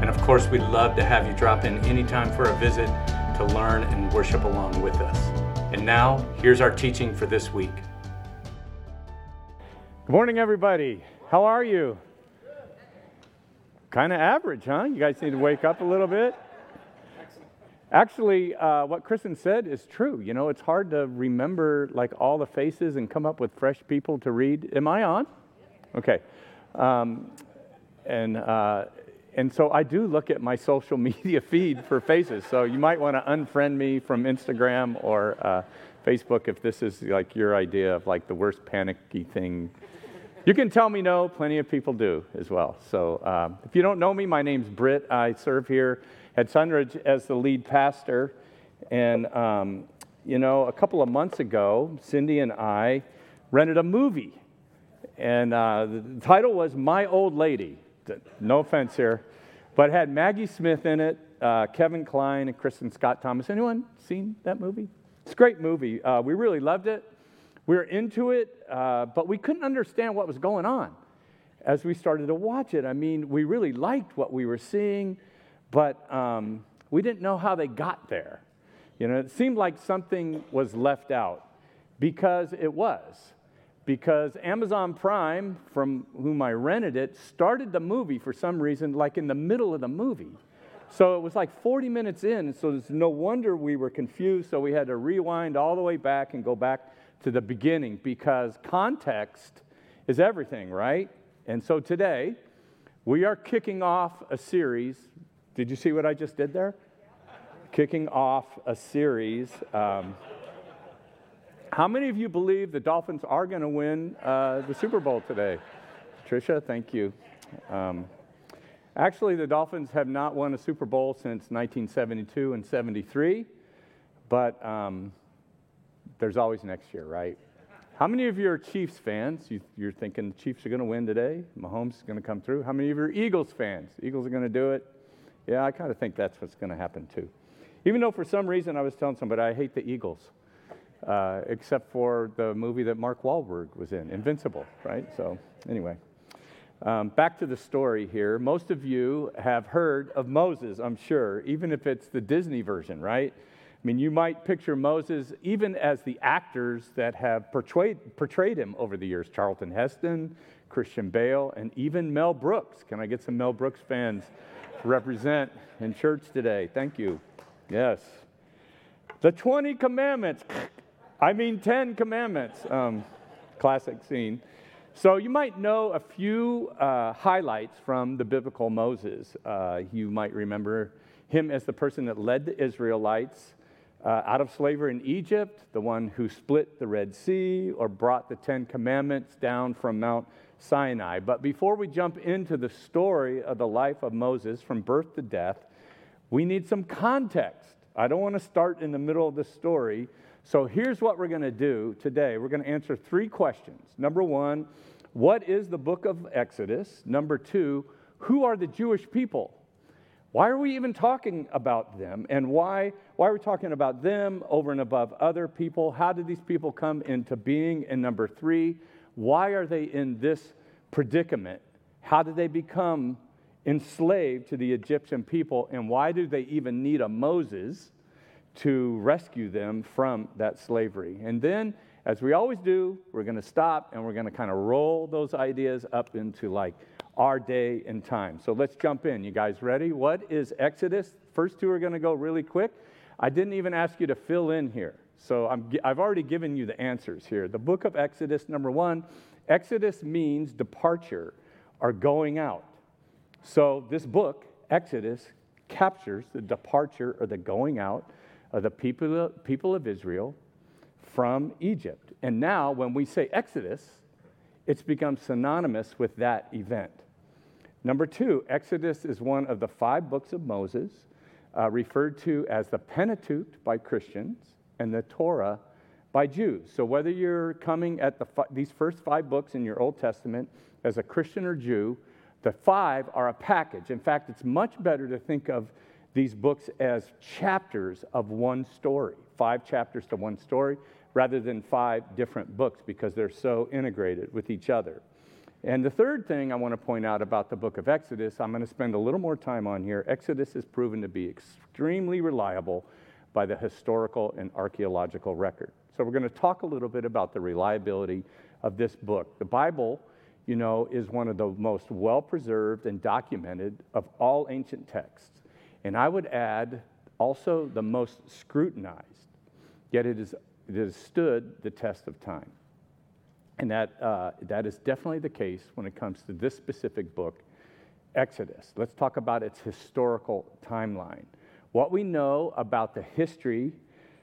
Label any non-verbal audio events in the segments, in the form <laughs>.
and of course, we'd love to have you drop in anytime for a visit to learn and worship along with us. And now, here's our teaching for this week. Good morning, everybody. How are you? Kind of average, huh? You guys need to wake up a little bit. Actually, uh, what Kristen said is true. You know, it's hard to remember like all the faces and come up with fresh people to read. Am I on? Okay. Um, and uh, and so I do look at my social <laughs> media feed for faces. So you might want to unfriend me from Instagram or uh, Facebook if this is like your idea of like the worst panicky thing. You can tell me no, plenty of people do as well. So um, if you don't know me, my name's Britt. I serve here at Sunridge as the lead pastor. And, um, you know, a couple of months ago, Cindy and I rented a movie. And uh, the title was My Old Lady. No offense here but had Maggie Smith in it, uh, Kevin Kline, and Kristin Scott Thomas. Anyone seen that movie? It's a great movie. Uh, we really loved it. We were into it, uh, but we couldn't understand what was going on as we started to watch it. I mean, we really liked what we were seeing, but um, we didn't know how they got there. You know, it seemed like something was left out because it was because Amazon Prime, from whom I rented it, started the movie for some reason, like in the middle of the movie. So it was like 40 minutes in, so it's no wonder we were confused. So we had to rewind all the way back and go back to the beginning because context is everything, right? And so today, we are kicking off a series. Did you see what I just did there? Kicking off a series. Um, how many of you believe the Dolphins are going to win uh, the Super Bowl today? Tricia, thank you. Um, actually, the Dolphins have not won a Super Bowl since 1972 and 73, but um, there's always next year, right? How many of you are Chiefs fans? You, are thinking the Chiefs are going to win today? Mahomes is going to come through. How many of you are Eagles fans? Eagles are going to do it? Yeah, I kind of think that's what's going to happen too. Even though for some reason I was telling somebody I hate the Eagles uh, except for the movie that Mark Wahlberg was in, Invincible, right? So, anyway. Um, back to the story here. Most of you have heard of Moses, I'm sure, even if it's the Disney version, right? I mean, you might picture Moses even as the actors that have portrayed, portrayed him over the years Charlton Heston, Christian Bale, and even Mel Brooks. Can I get some Mel Brooks fans to represent in church today? Thank you. Yes. The 20 commandments. I mean, 10 commandments. Um, classic scene. So you might know a few uh, highlights from the biblical Moses. Uh, you might remember him as the person that led the Israelites uh, out of slavery in Egypt, the one who split the Red Sea or brought the Ten Commandments down from Mount Sinai. But before we jump into the story of the life of Moses from birth to death, we need some context. I don't want to start in the middle of the story so here's what we're going to do today we're going to answer three questions. Number one, what is the book of Exodus? Number two, who are the Jewish people? Why are we even talking about them? And why, why are we talking about them over and above other people? How did these people come into being? And number three, why are they in this predicament? How did they become enslaved to the Egyptian people? And why do they even need a Moses? To rescue them from that slavery. And then, as we always do, we're going to stop and we're going to kind of roll those ideas up into like our day and time. So let's jump in. You guys ready? What is Exodus? First two are going to go really quick. I didn't even ask you to fill in here. So i have already given you the answers here. The book of Exodus, number one, Exodus means departure or going out. So this book, Exodus, captures the departure or the going out of the people, people of Israel from Egypt. And now, when we say Exodus, it's become synonymous with that event. Number two, Exodus is one of the five books of Moses uh, referred to as the Pentateuch by Christians and the Torah by Jews. So whether you're coming at the, these first five books in your Old Testament as a Christian or Jew, the five are a package. In fact, it's much better to think of these books as chapters of one story, five chapters to one story, rather than five different books because they're so integrated with each other. And the third thing I want to point out about the book of Exodus, I'm going to spend a little more time on here. Exodus is proven to be extremely reliable by the historical and archaeological record. So we're going to talk a little bit about the reliability of this book. The Bible, you know, is one of the most well preserved and documented of all ancient texts. And I would add also the most scrutinized, yet it, is, it has stood the test of time. And that, uh, that is definitely the case when it comes to this specific book, Exodus. Let's talk about its historical timeline. What we know about the history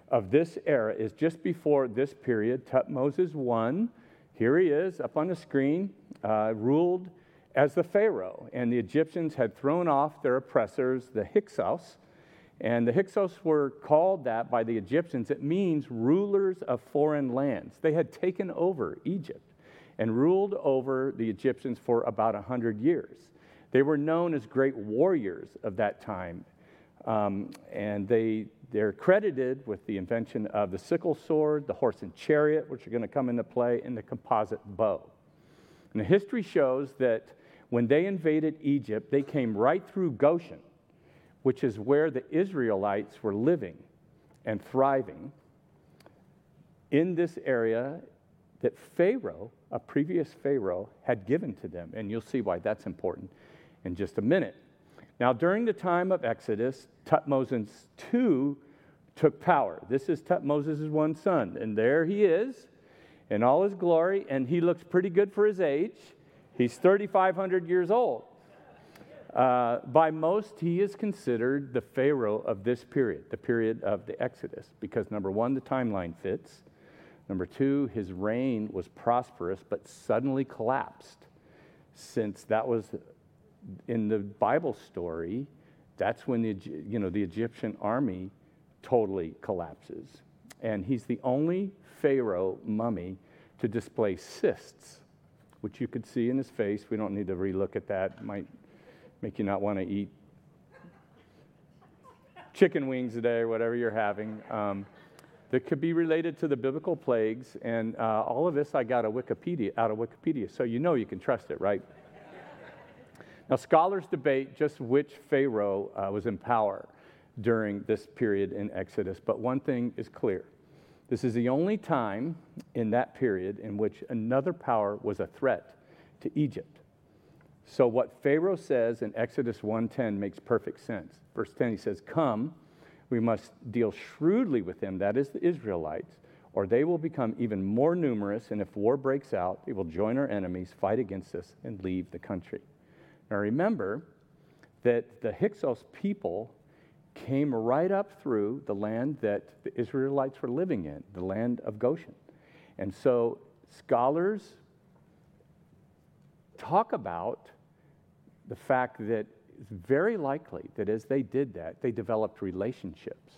of this era is just before this period, Tutmosis I, here he is up on the screen, uh, ruled as the Pharaoh. And the Egyptians had thrown off their oppressors, the Hyksos. And the Hyksos were called that by the Egyptians. It means rulers of foreign lands. They had taken over Egypt and ruled over the Egyptians for about 100 years. They were known as great warriors of that time. Um, and they, they're credited with the invention of the sickle sword, the horse and chariot, which are going to come into play, and the composite bow. And the history shows that when they invaded Egypt, they came right through Goshen, which is where the Israelites were living and thriving in this area that Pharaoh, a previous Pharaoh, had given to them. And you'll see why that's important in just a minute. Now, during the time of Exodus, Tutmosis II took power. This is Tutmosis' one son, and there he is in all his glory, and he looks pretty good for his age. He's 3,500 years old. Uh, by most, he is considered the Pharaoh of this period, the period of the Exodus, because number one, the timeline fits. Number two, his reign was prosperous but suddenly collapsed, since that was in the Bible story, that's when the, you know, the Egyptian army totally collapses. And he's the only Pharaoh mummy to display cysts which you could see in his face. We don't need to relook at that. It might make you not want to eat chicken wings today or whatever you're having. Um, that could be related to the biblical plagues, and uh, all of this I got a Wikipedia out of Wikipedia, so you know you can trust it, right? now, scholars debate just which Pharaoh uh, was in power during this period in Exodus, but one thing is clear this is the only time in that period in which another power was a threat to Egypt. So what Pharaoh says in Exodus 1:10 makes perfect sense. Verse 10 he says, "Come, we must deal shrewdly with them, that is the Israelites, or they will become even more numerous, and if war breaks out, they will join our enemies, fight against us, and leave the country." Now remember that the Hyksos people came right up through the land that the Israelites were living in, the land of Goshen. And so scholars talk about the fact that it's very likely that as they did that, they developed relationships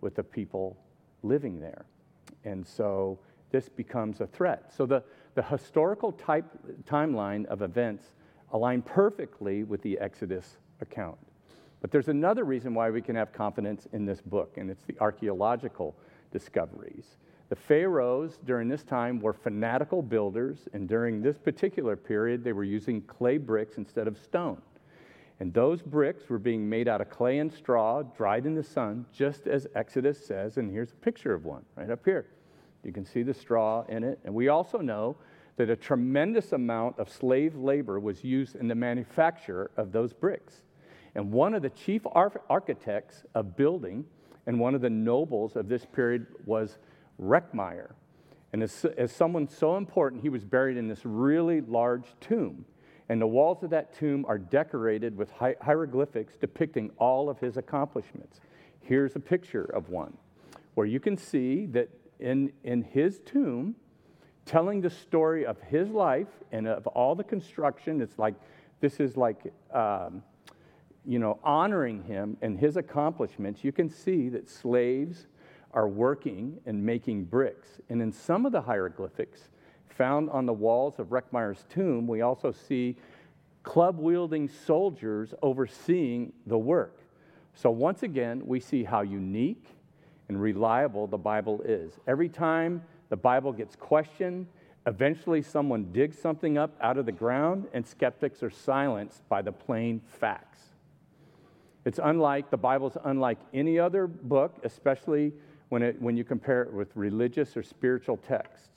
with the people living there. And so this becomes a threat. So the, the historical type, timeline of events align perfectly with the Exodus account. But there's another reason why we can have confidence in this book, and it's the archaeological discoveries. The pharaohs during this time were fanatical builders, and during this particular period, they were using clay bricks instead of stone. And those bricks were being made out of clay and straw, dried in the sun, just as Exodus says. And here's a picture of one right up here. You can see the straw in it. And we also know that a tremendous amount of slave labor was used in the manufacture of those bricks. And one of the chief architects of building and one of the nobles of this period was Rekhmire. And as, as someone so important, he was buried in this really large tomb. And the walls of that tomb are decorated with hi- hieroglyphics depicting all of his accomplishments. Here's a picture of one where you can see that in, in his tomb, telling the story of his life and of all the construction, it's like this is like um, you know, honoring him and his accomplishments, you can see that slaves are working and making bricks. And in some of the hieroglyphics found on the walls of Rekhmire's tomb, we also see club wielding soldiers overseeing the work. So, once again, we see how unique and reliable the Bible is. Every time the Bible gets questioned, eventually someone digs something up out of the ground, and skeptics are silenced by the plain facts. It's unlike, the Bible's unlike any other book, especially when, it, when you compare it with religious or spiritual texts.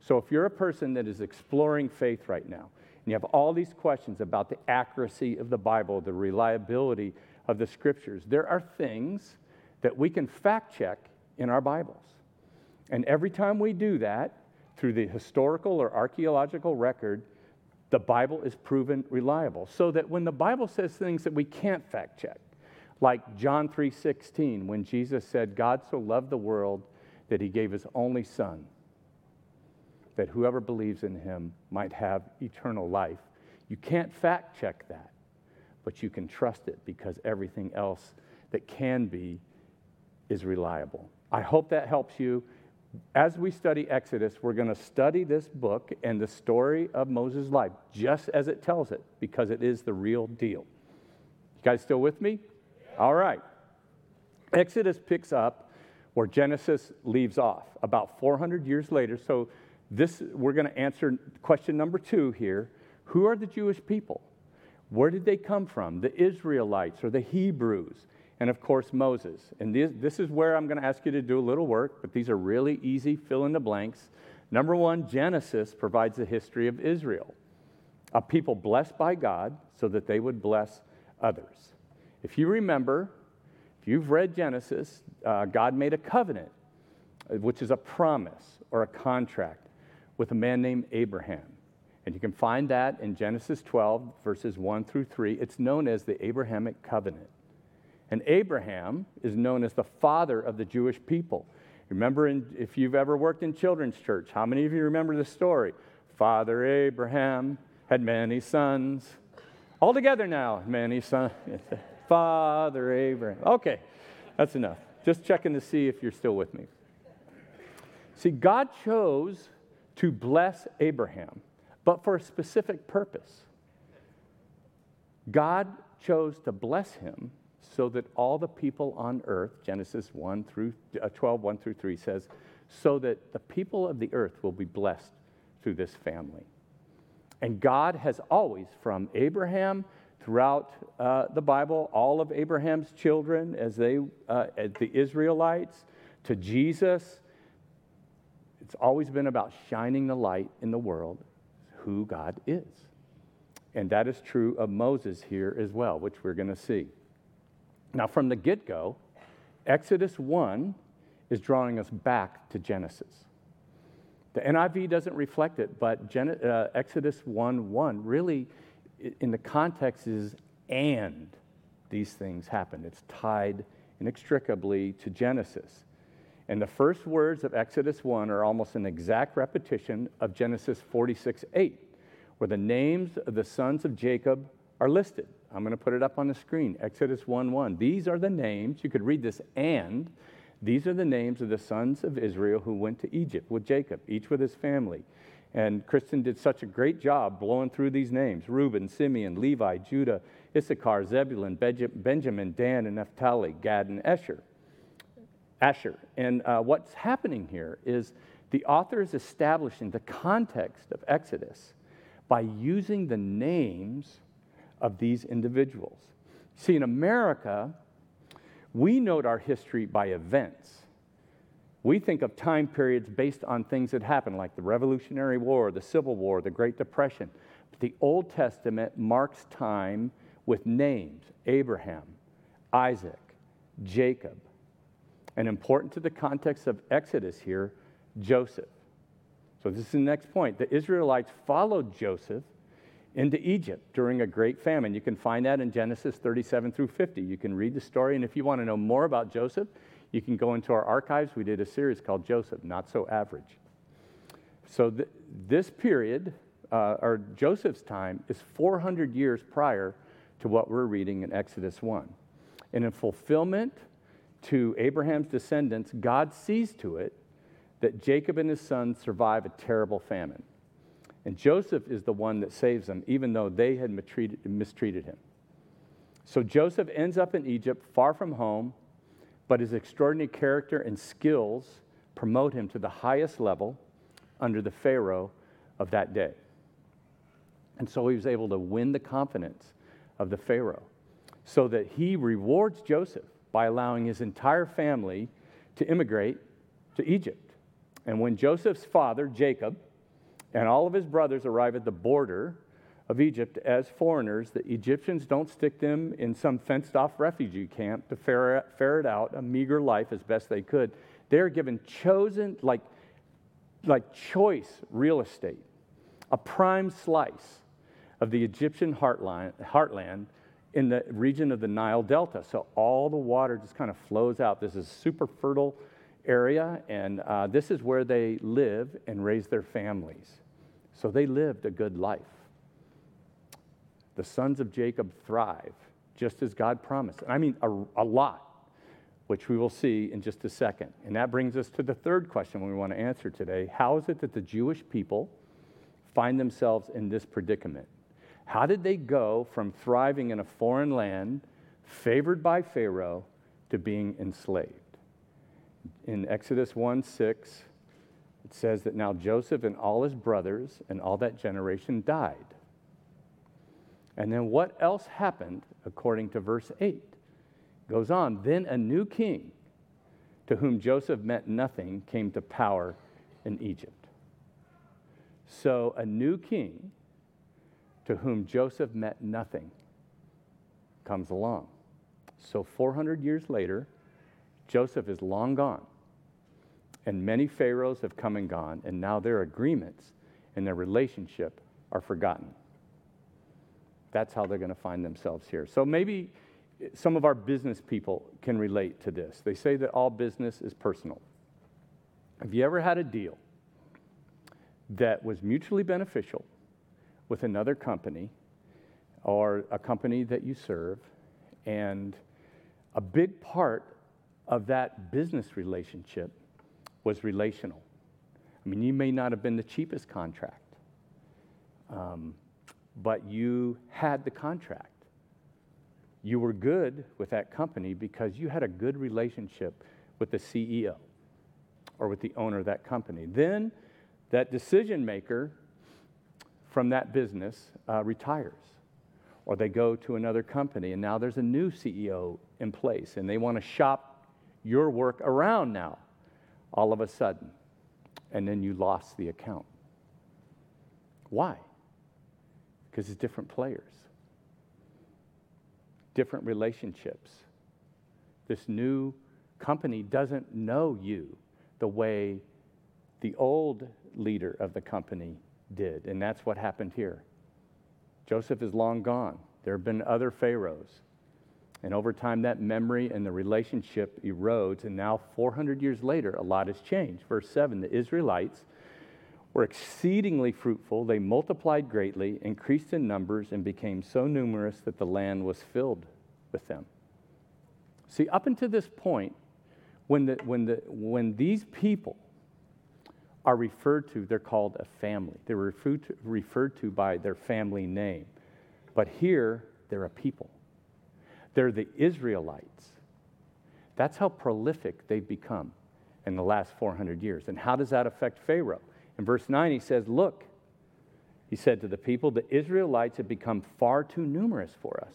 So if you're a person that is exploring faith right now, and you have all these questions about the accuracy of the Bible, the reliability of the scriptures, there are things that we can fact check in our Bibles. And every time we do that, through the historical or archaeological record, the Bible is proven reliable. So that when the Bible says things that we can't fact check, like John 3:16 when Jesus said God so loved the world that he gave his only son that whoever believes in him might have eternal life. You can't fact check that, but you can trust it because everything else that can be is reliable. I hope that helps you. As we study Exodus, we're going to study this book and the story of Moses' life just as it tells it because it is the real deal. You guys still with me? All right. Exodus picks up where Genesis leaves off about 400 years later. So this we're going to answer question number 2 here. Who are the Jewish people? Where did they come from? The Israelites or the Hebrews? And of course, Moses. And this, this is where I'm going to ask you to do a little work, but these are really easy fill in the blanks. Number one, Genesis provides the history of Israel, a people blessed by God so that they would bless others. If you remember, if you've read Genesis, uh, God made a covenant, uh, which is a promise or a contract with a man named Abraham. And you can find that in Genesis 12, verses 1 through 3. It's known as the Abrahamic covenant. And Abraham is known as the father of the Jewish people. Remember, in, if you've ever worked in children's church, how many of you remember the story? Father Abraham had many sons. All together now, many sons. <laughs> Father Abraham. Okay, that's enough. Just checking to see if you're still with me. See, God chose to bless Abraham, but for a specific purpose. God chose to bless him so that all the people on earth, Genesis 1 through uh, 12, 1 through 3 says, so that the people of the earth will be blessed through this family. And God has always, from Abraham throughout uh, the Bible, all of Abraham's children, as they, uh, as the Israelites, to Jesus. It's always been about shining the light in the world, who God is. And that is true of Moses here as well, which we're going to see. Now, from the get go, Exodus 1 is drawing us back to Genesis. The NIV doesn't reflect it, but Gen- uh, Exodus 1 1 really in the context is and these things happen. It's tied inextricably to Genesis. And the first words of Exodus 1 are almost an exact repetition of Genesis 46 8, where the names of the sons of Jacob are listed. I'm going to put it up on the screen Exodus 1 1. These are the names, you could read this and. These are the names of the sons of Israel who went to Egypt with Jacob, each with his family. And Kristen did such a great job blowing through these names Reuben, Simeon, Levi, Judah, Issachar, Zebulun, Benjamin, Dan, and Naphtali, Gad, and Asher. Asher. And uh, what's happening here is the author is establishing the context of Exodus by using the names of these individuals. See, in America, we note our history by events. We think of time periods based on things that happened, like the Revolutionary War, the Civil War, the Great Depression. But the Old Testament marks time with names Abraham, Isaac, Jacob. And important to the context of Exodus here, Joseph. So, this is the next point. The Israelites followed Joseph into Egypt during a great famine. You can find that in Genesis 37 through 50. You can read the story, and if you want to know more about Joseph, you can go into our archives. We did a series called Joseph, Not So Average. So th- this period, uh, or Joseph's time, is 400 years prior to what we're reading in Exodus 1. And in fulfillment to Abraham's descendants, God sees to it that Jacob and his sons survive a terrible famine. And Joseph is the one that saves them, even though they had mistreated, mistreated him. So Joseph ends up in Egypt, far from home, but his extraordinary character and skills promote him to the highest level under the Pharaoh of that day. And so he was able to win the confidence of the Pharaoh so that he rewards Joseph by allowing his entire family to immigrate to Egypt. And when Joseph's father, Jacob, and all of his brothers arrive at the border of Egypt as foreigners, the Egyptians don't stick them in some fenced off refugee camp to ferret out a meager life as best they could. They're given chosen, like, like choice real estate, a prime slice of the Egyptian heartland, heartland in the region of the Nile Delta. So all the water just kind of flows out. This is a super fertile area, and uh, this is where they live and raise their families. So they lived a good life. The sons of Jacob thrive, just as God promised. I mean, a, a lot, which we will see in just a second. And that brings us to the third question we want to answer today How is it that the Jewish people find themselves in this predicament? How did they go from thriving in a foreign land, favored by Pharaoh, to being enslaved? In Exodus 1 6, it says that now Joseph and all his brothers and all that generation died. And then what else happened according to verse 8? Goes on, then a new king to whom Joseph meant nothing came to power in Egypt. So a new king to whom Joseph meant nothing comes along. So 400 years later, Joseph is long gone. And many pharaohs have come and gone, and now their agreements and their relationship are forgotten. That's how they're going to find themselves here. So maybe some of our business people can relate to this. They say that all business is personal. Have you ever had a deal that was mutually beneficial with another company or a company that you serve, and a big part of that business relationship was relational. I mean, you may not have been the cheapest contract, um, but you had the contract. You were good with that company because you had a good relationship with the CEO or with the owner of that company. Then that decision maker from that business uh, retires or they go to another company and now there's a new CEO in place and they want to shop your work around now all of a sudden and then you lost the account. Why? Because it's different players, different relationships. This new company doesn't know you the way the old leader of the company did. And that's what happened here. Joseph is long gone. There have been other pharaohs. And over time, that memory and the relationship erodes. And now, 400 years later, a lot has changed. Verse 7 the Israelites were exceedingly fruitful. They multiplied greatly, increased in numbers, and became so numerous that the land was filled with them. See, up until this point, when, the, when, the, when these people are referred to, they're called a family. They're referred to, referred to by their family name. But here, they're a people. They're the Israelites. That's how prolific they've become in the last 400 years. And how does that affect Pharaoh? In verse 9, he says, Look, he said to the people, the Israelites have become far too numerous for us.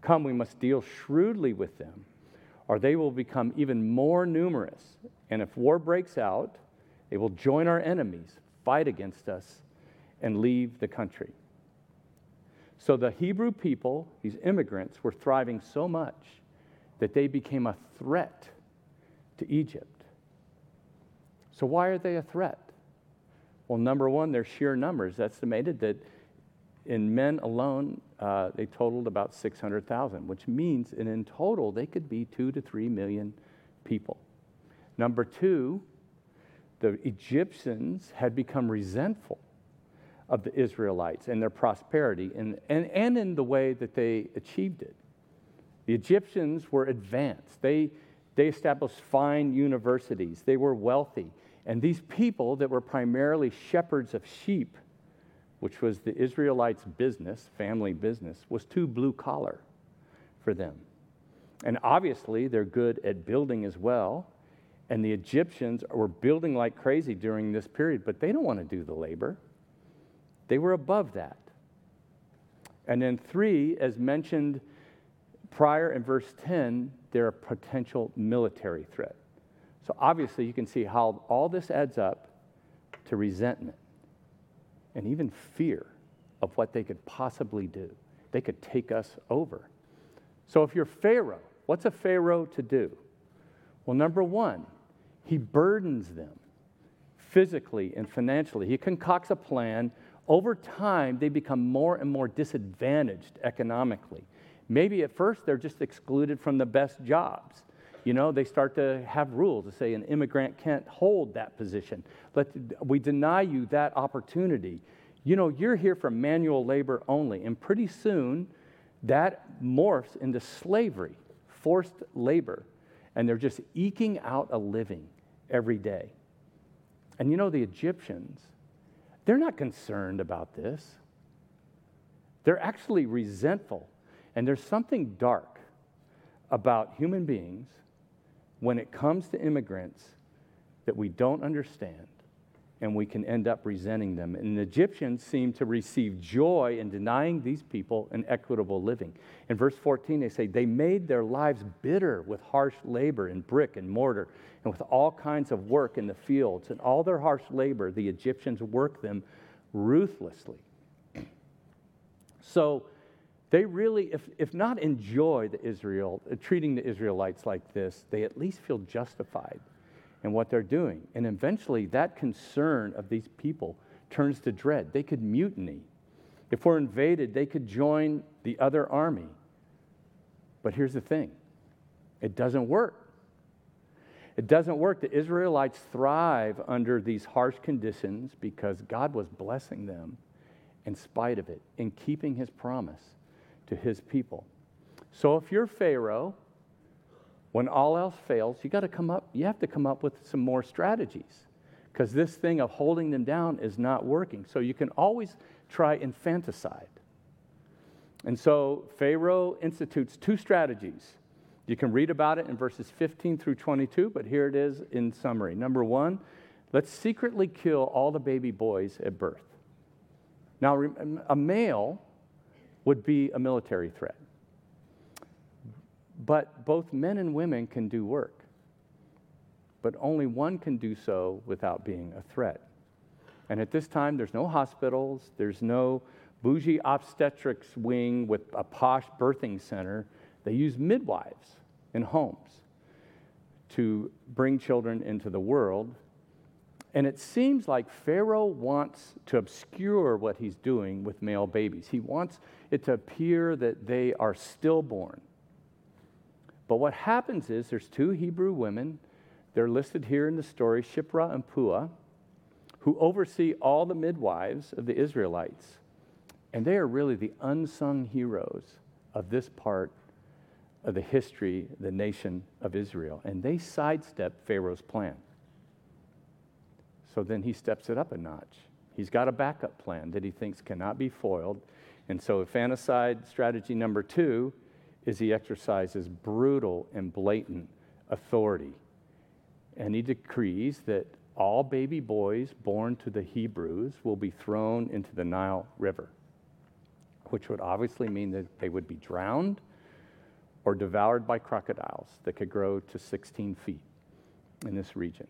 Come, we must deal shrewdly with them, or they will become even more numerous. And if war breaks out, they will join our enemies, fight against us, and leave the country. So the Hebrew people, these immigrants, were thriving so much that they became a threat to Egypt. So, why are they a threat? Well, number one, they're sheer numbers estimated that in men alone, uh, they totaled about 600,000, which means and in total they could be two to three million people. Number two, the Egyptians had become resentful of the Israelites and their prosperity and, and, and in the way that they achieved it. The Egyptians were advanced. They, they established fine universities. They were wealthy. And these people that were primarily shepherds of sheep, which was the Israelites' business, family business, was too blue collar for them. And obviously, they're good at building as well. And the Egyptians were building like crazy during this period, but they don't want to do the labor. They were above that. And then, three, as mentioned prior in verse 10, they're a potential military threat. So, obviously, you can see how all this adds up to resentment and even fear of what they could possibly do. They could take us over. So, if you're Pharaoh, what's a Pharaoh to do? Well, number one, he burdens them physically and financially. He concocts a plan over time, they become more and more disadvantaged economically. Maybe at first they're just excluded from the best jobs. You know, they start to have rules to say an immigrant can't hold that position. Let, we deny you that opportunity. You know, you're here for manual labor only. And pretty soon, that morphs into slavery, forced labor. And they're just eking out a living every day. And you know, the Egyptians, they're not concerned about this. They're actually resentful. And there's something dark about human beings when it comes to immigrants that we don't understand and we can end up resenting them. And the Egyptians seem to receive joy in denying these people an equitable living. In verse 14, they say, They made their lives bitter with harsh labor in brick and mortar and with all kinds of work in the fields. And all their harsh labor, the Egyptians worked them ruthlessly. <clears throat> So they really, if, if not enjoy the Israel, uh, treating the Israelites like this, they at least feel justified in what they're doing. And eventually, that concern of these people turns to dread. They could mutiny. If we're invaded, they could join the other army. But here's the thing it doesn't work. It doesn't work. The Israelites thrive under these harsh conditions because God was blessing them in spite of it, in keeping his promise to his people. So if you're Pharaoh, when all else fails, you got to come up, you have to come up with some more strategies because this thing of holding them down is not working. So you can always try infanticide. And so Pharaoh institutes two strategies. You can read about it in verses 15 through 22, but here it is in summary. Number one, let's secretly kill all the baby boys at birth. Now, a male would be a military threat. But both men and women can do work. But only one can do so without being a threat. And at this time, there's no hospitals, there's no bougie obstetrics wing with a posh birthing center. They use midwives in homes to bring children into the world. And it seems like Pharaoh wants to obscure what he's doing with male babies. He wants it to appear that they are stillborn. But what happens is there's two Hebrew women, they're listed here in the story, Shiphrah and Puah, who oversee all the midwives of the Israelites. And they are really the unsung heroes of this part of the history, the nation of Israel. And they sidestep Pharaoh's plan. So then he steps it up a notch. He's got a backup plan that he thinks cannot be foiled. And so, infanticide strategy number two is he exercises brutal and blatant authority. And he decrees that all baby boys born to the Hebrews will be thrown into the Nile River, which would obviously mean that they would be drowned or devoured by crocodiles that could grow to 16 feet in this region.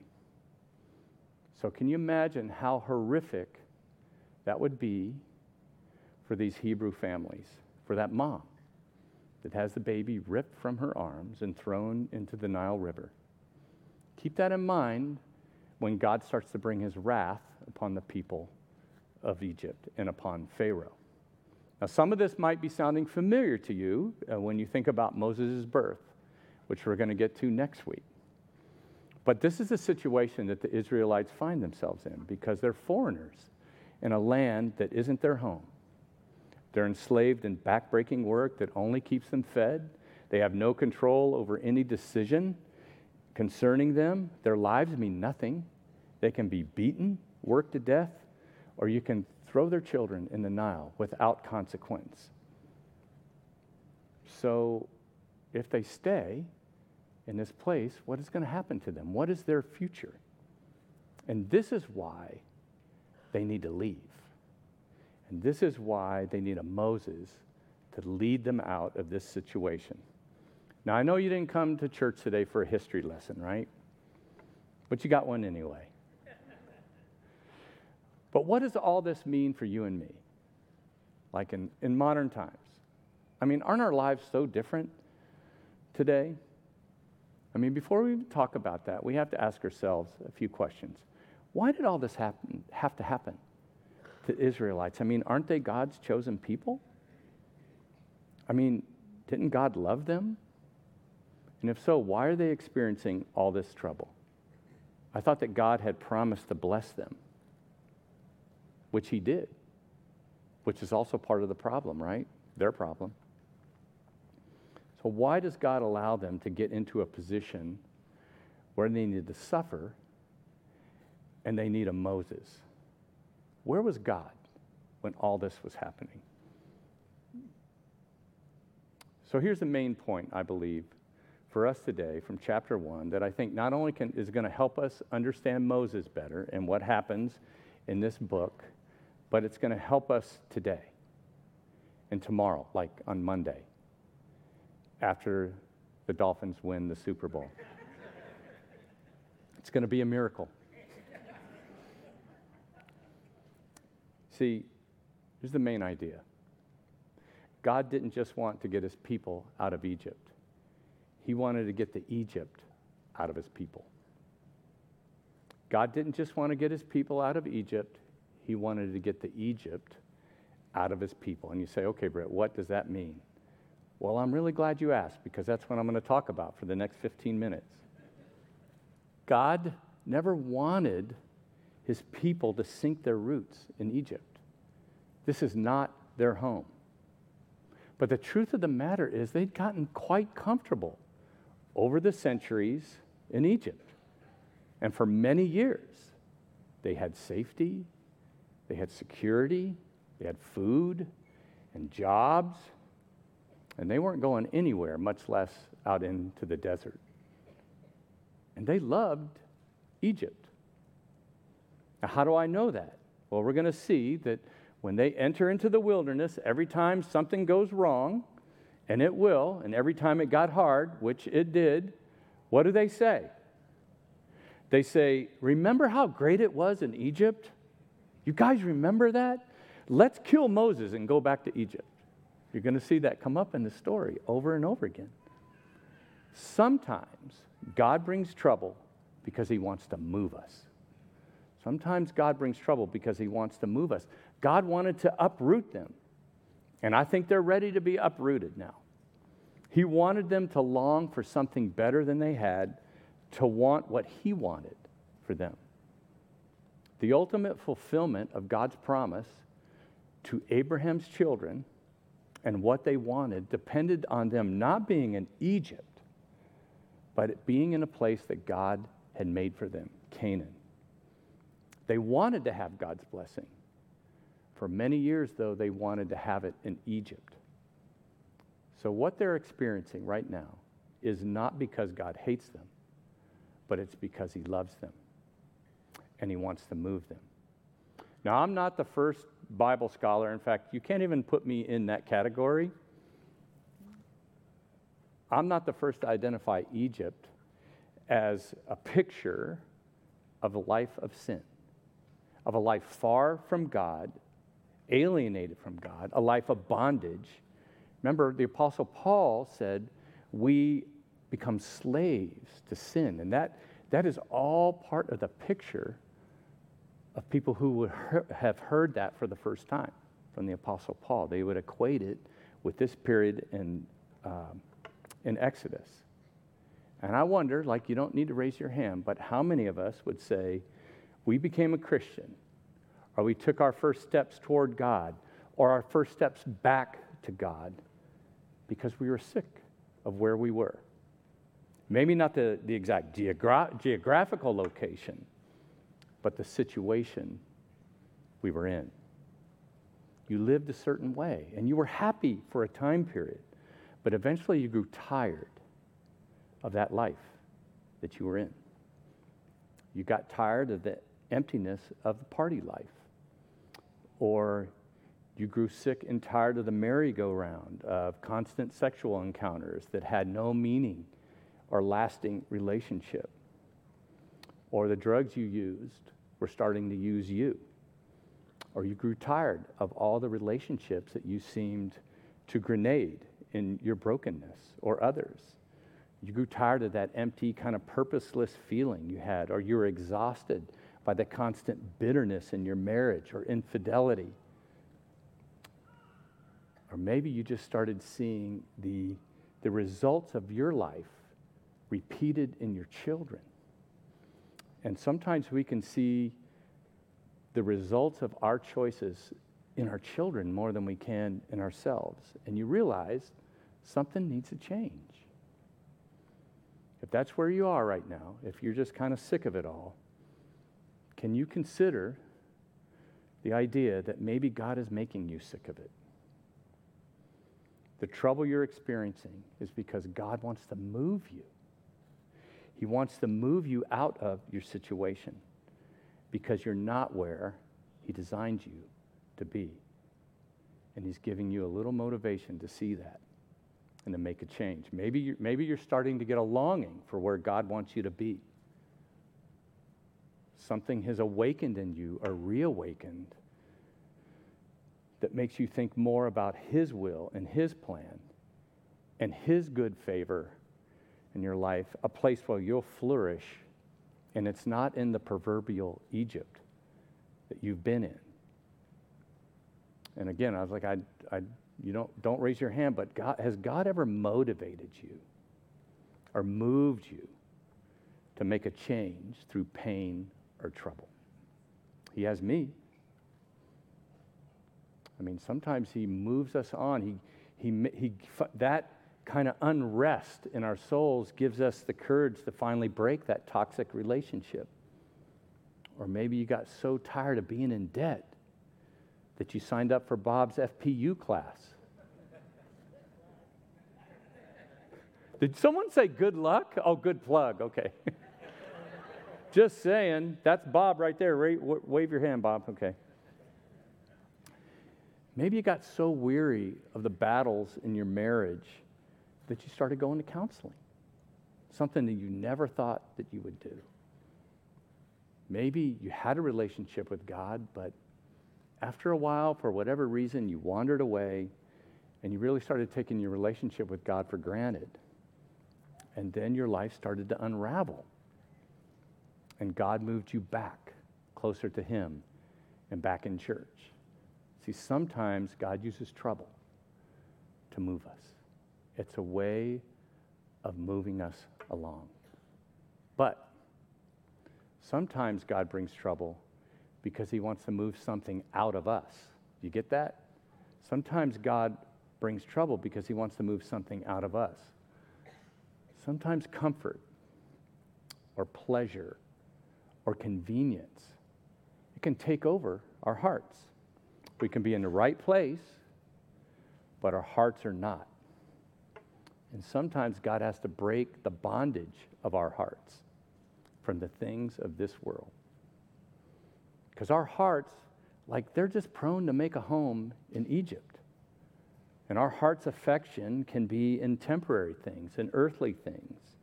So, can you imagine how horrific that would be for these Hebrew families, for that mom? that has the baby ripped from her arms and thrown into the Nile River. Keep that in mind when God starts to bring his wrath upon the people of Egypt and upon Pharaoh. Now, some of this might be sounding familiar to you uh, when you think about Moses' birth, which we're going to get to next week. But this is a situation that the Israelites find themselves in because they're foreigners in a land that isn't their home. They're enslaved in backbreaking work that only keeps them fed. They have no control over any decision concerning them. Their lives mean nothing. They can be beaten, worked to death, or you can throw their children in the Nile without consequence. So, if they stay in this place, what is going to happen to them? What is their future? And this is why they need to leave. And this is why they need a Moses to lead them out of this situation. Now, I know you didn't come to church today for a history lesson, right? But you got one anyway. <laughs> but what does all this mean for you and me? Like in, in modern times? I mean, aren't our lives so different today? I mean, before we talk about that, we have to ask ourselves a few questions. Why did all this happen, have to happen to Israelites? I mean, aren't they God's chosen people? I mean, didn't God love them? And if so, why are they experiencing all this trouble? I thought that God had promised to bless them, which He did, which is also part of the problem, right? Their problem. So, why does God allow them to get into a position where they need to suffer and they need a Moses? Where was God when all this was happening? So, here's the main point, I believe, for us today from chapter 1 that I think not only can, is going to help us understand Moses better and what happens in this book, but it's going to help us today and tomorrow, like on Monday after the Dolphins win the Super Bowl. It's going to be a miracle. See, here's the main idea God didn't just want to get his people out of Egypt, he wanted to get the Egypt out of his people. God didn't just want to get his people out of Egypt, he wanted to get the Egypt out of his people. And you say, okay, Brett, what does that mean? Well, I'm really glad you asked because that's what I'm going to talk about for the next 15 minutes. God never wanted his people to sink their roots in Egypt. This is not their home. But the truth of the matter is, they'd gotten quite comfortable over the centuries in Egypt. And for many years, they had safety, they had security, they had food and jobs and they weren't going anywhere, much less out into the desert. And they loved Egypt. Now, how do I know that? Well, we're going to see that when they enter into the wilderness, every time something goes wrong, and it will, and every time it got hard, which it did, what do they say? They say, Remember how great it was in Egypt? You guys remember that? Let's kill Moses and go back to Egypt. You're going to see that come up in the story over and over again. Sometimes God brings trouble because he wants to move us. Sometimes God brings trouble because he wants to move us. God wanted to uproot them, and I think they're ready to be uprooted now. He wanted them to long for something better than they had, to want what he wanted for them. The ultimate fulfillment of God's promise to Abraham's children and what they wanted depended on them not being in Egypt, but being in a place that God had made for them, Canaan. They wanted to have God's blessing. For many years, though, they wanted to have it in Egypt. So, what they're experiencing right now is not because God hates them, but it's because He loves them and He wants to move them. Now, I'm not the first Bible scholar. In fact, you can't even put me in that category. I'm not the first to identify Egypt as a picture of a life of sin, of a life far from God, alienated from God, a life of bondage. Remember, the Apostle Paul said, We become slaves to sin. And that, that is all part of the picture of people who would have heard that for the first time from the Apostle Paul. They would equate it with this period in, um, in Exodus. And I wonder, like, you don't need to raise your hand, but how many of us would say, we became a Christian, or we took our first steps toward God, or our first steps back to God because we were sick of where we were. Maybe not the, the exact geogra- geographical location, but the situation we were in. You lived a certain way, and you were happy for a time period, but eventually you grew tired of that life that you were in. You got tired of the emptiness of the party life, or you grew sick and tired of the merry-go-round of constant sexual encounters that had no meaning or lasting relationship. Or the drugs you used were starting to use you. Or you grew tired of all the relationships that you seemed to grenade in your brokenness or others. You grew tired of that empty, kind of purposeless feeling you had, or you were exhausted by the constant bitterness in your marriage or infidelity or maybe you just started seeing the, the results of your life repeated in your children. And sometimes we can see the results of our choices in our children more than we can in ourselves. And you realize something needs to change. If that's where you are right now, if you're just kind of sick of it all, can you consider the idea that maybe God is making you sick of it? The trouble you're experiencing is because God wants to move you. He wants to move you out of your situation because you're not where He designed you to be. And He's giving you a little motivation to see that and to make a change. Maybe you're, maybe you're starting to get a longing for where God wants you to be. Something has awakened in you or reawakened that makes you think more about His will and His plan and His good favor in your life, a place where you'll flourish, and it's not in the proverbial Egypt that you've been in. And again, I was like, I, I, you don't, don't raise your hand, but God, has God ever motivated you or moved you to make a change through pain or trouble? He has me. I mean, sometimes He moves us on. He, he, he, that kind of unrest in our souls gives us the courage to finally break that toxic relationship. Or maybe you got so tired of being in debt that you signed up for Bob's FPU class. <laughs> Did someone say good luck? Oh, good plug. Okay. <laughs> Just saying. That's Bob right there. Wave your hand, Bob. Okay. Maybe you got so weary of the battles in your marriage that you started going to counseling, something that you never thought that you would do. Maybe you had a relationship with God, but after a while, for whatever reason, you wandered away and you really started taking your relationship with God for granted. And then your life started to unravel. And God moved you back closer to Him and back in church. See, sometimes God uses trouble to move us, it's a way of moving us along. But sometimes God brings trouble because he wants to move something out of us. You get that? Sometimes God brings trouble because he wants to move something out of us. Sometimes comfort or pleasure or convenience, it can take over our hearts. We can be in the right place, but our hearts are not. And sometimes God has to break the bondage of our hearts from the things of this world. Because our hearts, like, they're just prone to make a home in Egypt. And our heart's affection can be in temporary things in earthly things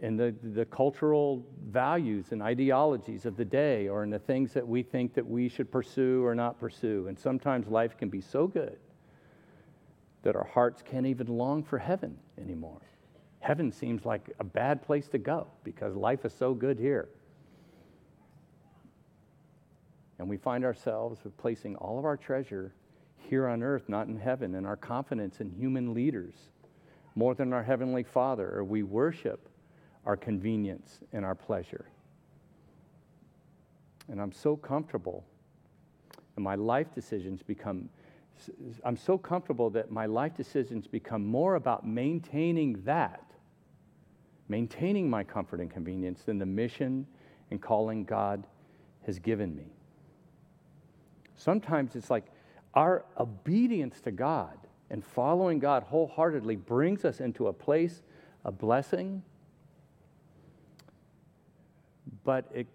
in the, the cultural values and ideologies of the day or in the things that we think that we should pursue or not pursue. And sometimes life can be so good that our hearts can't even long for heaven anymore. Heaven seems like a bad place to go because life is so good here. And we find ourselves placing all of our treasure here on earth, not in heaven, and our confidence in human leaders more than our Heavenly Father, or we worship our convenience and our pleasure. And I'm so comfortable And my life decisions become, I'm so comfortable that my life decisions become more about maintaining that, maintaining my comfort and convenience than the mission and calling God has given me. Sometimes it's like our obedience to God and following God wholeheartedly brings us into a place of blessing, but it,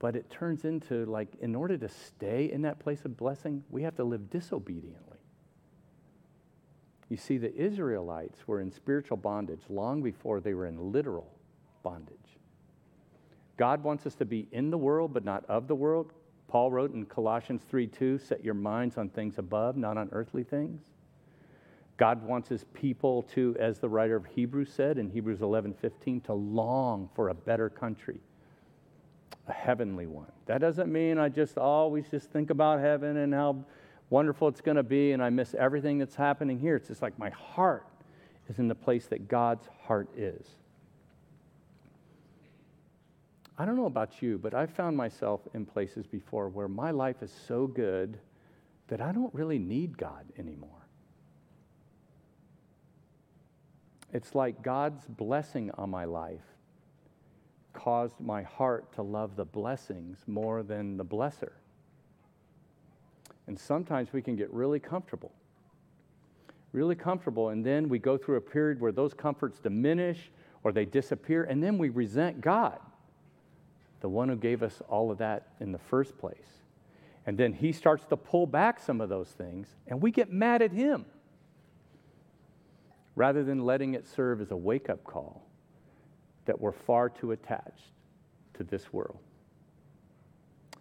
but it turns into like, in order to stay in that place of blessing, we have to live disobediently. You see, the Israelites were in spiritual bondage long before they were in literal bondage. God wants us to be in the world, but not of the world. Paul wrote in Colossians 3 2, set your minds on things above, not on earthly things. God wants his people to, as the writer of Hebrews said in Hebrews eleven fifteen, to long for a better country, a heavenly one. That doesn't mean I just always just think about heaven and how wonderful it's going to be and I miss everything that's happening here. It's just like my heart is in the place that God's heart is. I don't know about you, but I've found myself in places before where my life is so good that I don't really need God anymore. It's like God's blessing on my life caused my heart to love the blessings more than the blesser. And sometimes we can get really comfortable. Really comfortable, and then we go through a period where those comforts diminish or they disappear, and then we resent God, the one who gave us all of that in the first place. And then he starts to pull back some of those things, and we get mad at him rather than letting it serve as a wake up call that we're far too attached to this world.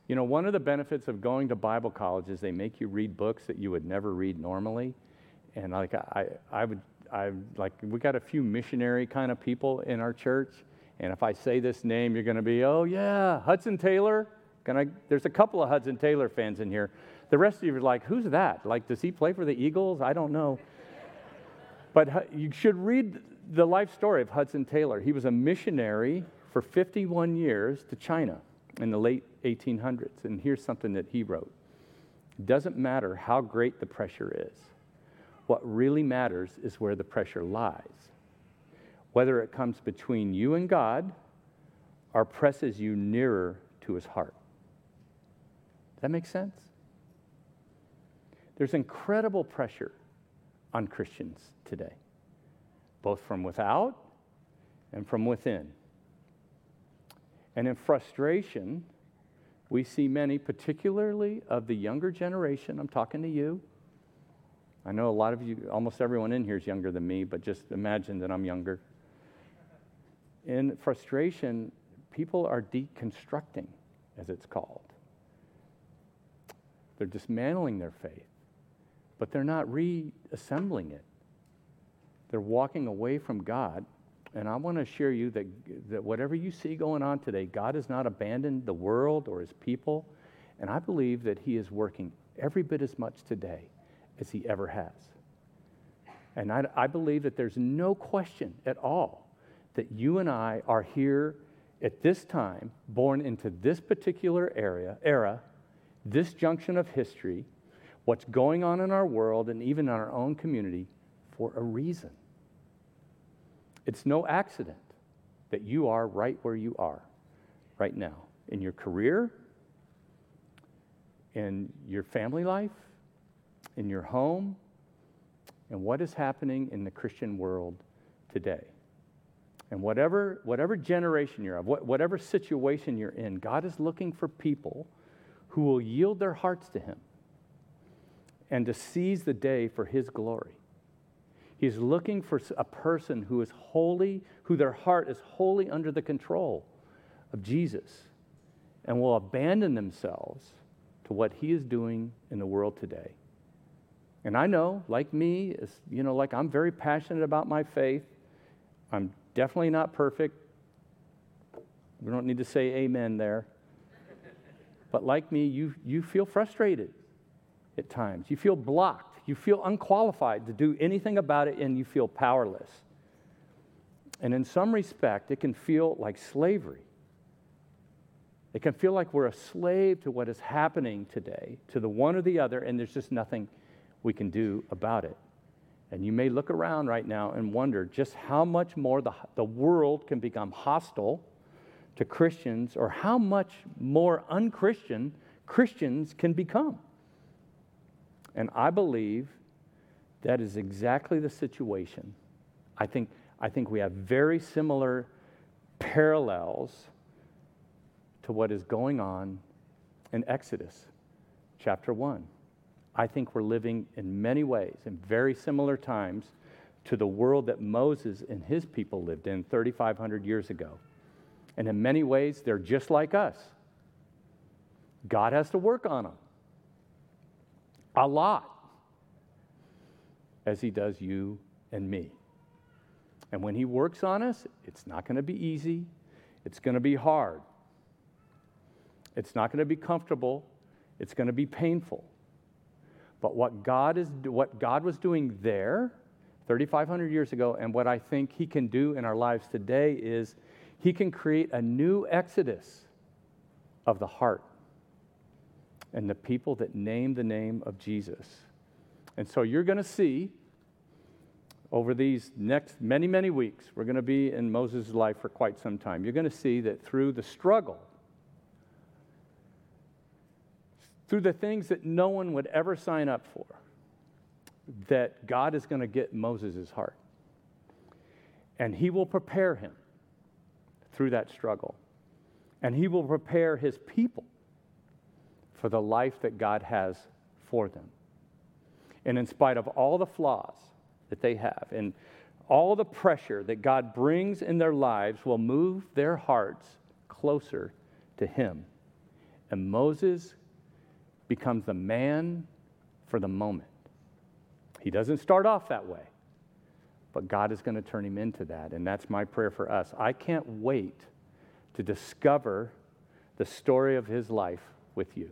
You know, one of the benefits of going to Bible college is they make you read books that you would never read normally. And like I, I would, I like we got a few missionary kind of people in our church, and if I say this name, you're going to be, oh yeah, Hudson Taylor. Can I? There's a couple of Hudson Taylor fans in here. The rest of you are like, who's that? Like, does he play for the Eagles? I don't know. But you should read the life story of Hudson Taylor. He was a missionary for 51 years to China in the late 1800s. And here's something that he wrote It doesn't matter how great the pressure is, what really matters is where the pressure lies. Whether it comes between you and God or presses you nearer to his heart. Does that make sense? There's incredible pressure on Christians today, both from without and from within. And in frustration, we see many, particularly of the younger generation. I'm talking to you. I know a lot of you, almost everyone in here is younger than me, but just imagine that I'm younger. In frustration, people are deconstructing, as it's called. They're dismantling their faith but they're not reassembling it. They're walking away from God. And I want to assure you that, that whatever you see going on today, God has not abandoned the world or his people. And I believe that he is working every bit as much today as he ever has. And I, I believe that there's no question at all that you and I are here at this time, born into this particular area, era, this junction of history, what's going on in our world and even in our own community for a reason. It's no accident that you are right where you are right now in your career, in your family life, in your home, and what is happening in the Christian world today. And whatever, whatever generation you're of, whatever situation you're in, God is looking for people who will yield their hearts to Him and to seize the day for His glory. He's looking for a person who is holy, who their heart is wholly under the control of Jesus and will abandon themselves to what He is doing in the world today. And I know, like me, you know, like I'm very passionate about my faith. I'm definitely not perfect. We don't need to say amen there. But like me, you, you feel frustrated at times. You feel blocked. You feel unqualified to do anything about it, and you feel powerless. And in some respect, it can feel like slavery. It can feel like we're a slave to what is happening today, to the one or the other, and there's just nothing we can do about it. And you may look around right now and wonder just how much more the, the world can become hostile to Christians or how much more unchristian Christians can become. And I believe that is exactly the situation. I think, I think we have very similar parallels to what is going on in Exodus chapter 1. I think we're living in many ways, in very similar times, to the world that Moses and his people lived in 3,500 years ago. And in many ways, they're just like us. God has to work on them a lot, as he does you and me. And when he works on us, it's not going to be easy, it's going to be hard. It's not going to be comfortable, it's going to be painful. But what God, is, what God was doing there 3,500 years ago, and what I think He can do in our lives today is He can create a new exodus of the heart and the people that name the name of Jesus. And so you're going to see over these next many, many weeks, we're going to be in Moses' life for quite some time. You're going to see that through the struggle, through the things that no one would ever sign up for, that God is going to get Moses' heart. And he will prepare him through that struggle. And he will prepare his people for the life that God has for them. And in spite of all the flaws that they have and all the pressure that God brings in their lives, will move their hearts closer to Him. And Moses becomes the man for the moment. He doesn't start off that way, but God is going to turn him into that. And that's my prayer for us. I can't wait to discover the story of his life with you.